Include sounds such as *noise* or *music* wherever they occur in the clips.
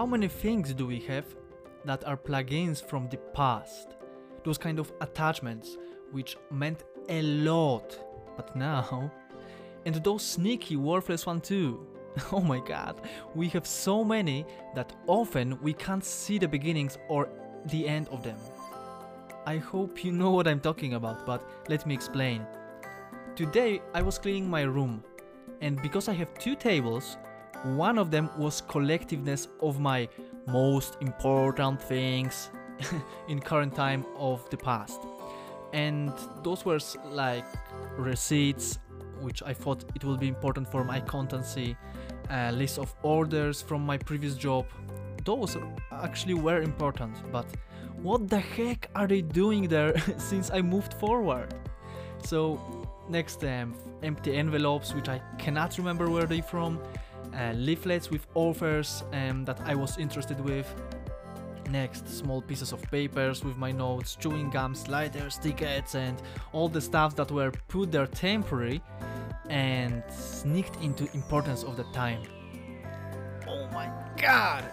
how many things do we have that are plugins from the past? Those kind of attachments which meant a lot, but now. And those sneaky, worthless ones too. *laughs* Oh my god, we have so many that often we can't see the beginnings or the end of them. I hope you know what I'm talking about, but let me explain. Today I was cleaning my room, and because I have two tables, one of them was collectiveness of my most important things *laughs* in current time of the past. And those were like receipts, which I thought it will be important for my accountancy, a list of orders from my previous job. Those actually were important, but what the heck are they doing there *laughs* since I moved forward? So next um, empty envelopes which I cannot remember where they from, uh, leaflets with offers um, that I was interested with. Next, small pieces of papers with my notes, chewing gum, sliders, tickets, and all the stuff that were put there temporary and sneaked into importance of the time. Oh my god!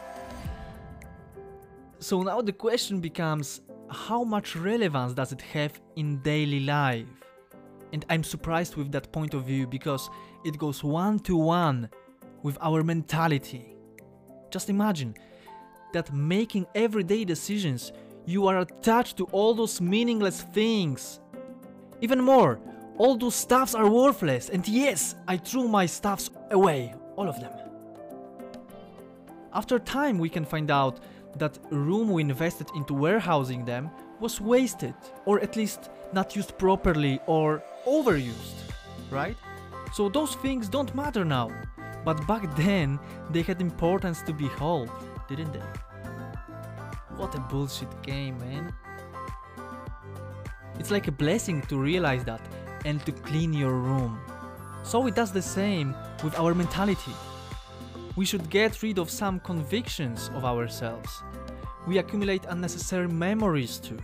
So now the question becomes how much relevance does it have in daily life? And I'm surprised with that point of view because it goes one to one with our mentality. Just imagine that making everyday decisions, you are attached to all those meaningless things. Even more, all those stuffs are worthless, and yes, I threw my stuffs away, all of them. After time, we can find out that room we invested into warehousing them was wasted, or at least not used properly or overused, right? So those things don't matter now, but back then they had importance to behold, didn't they? What a bullshit game, man. It's like a blessing to realize that and to clean your room. So it does the same with our mentality. We should get rid of some convictions of ourselves. We accumulate unnecessary memories too.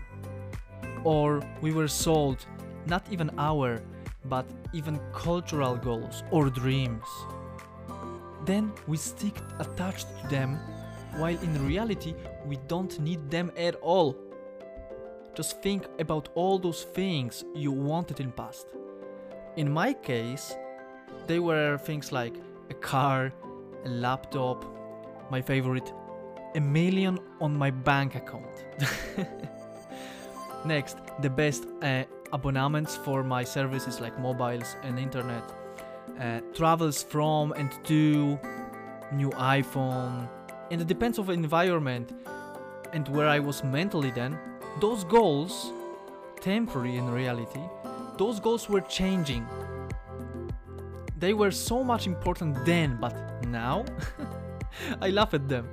Or we were sold not even our, but even cultural goals or dreams. Then we stick attached to them, while in reality we don't need them at all. Just think about all those things you wanted in past. In my case, they were things like a car, a laptop, my favorite, a million on my bank account. *laughs* Next, the best uh, abonnements for my services like mobiles and internet, uh, travels from and to, new iPhone, and it depends of environment and where I was mentally then. Those goals, temporary in reality, those goals were changing. They were so much important then, but now *laughs* I laugh at them.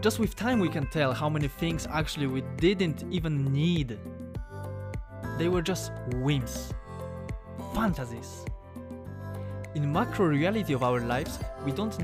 Just with time, we can tell how many things actually we didn't even need. They were just whims, fantasies. In macro reality of our lives, we don't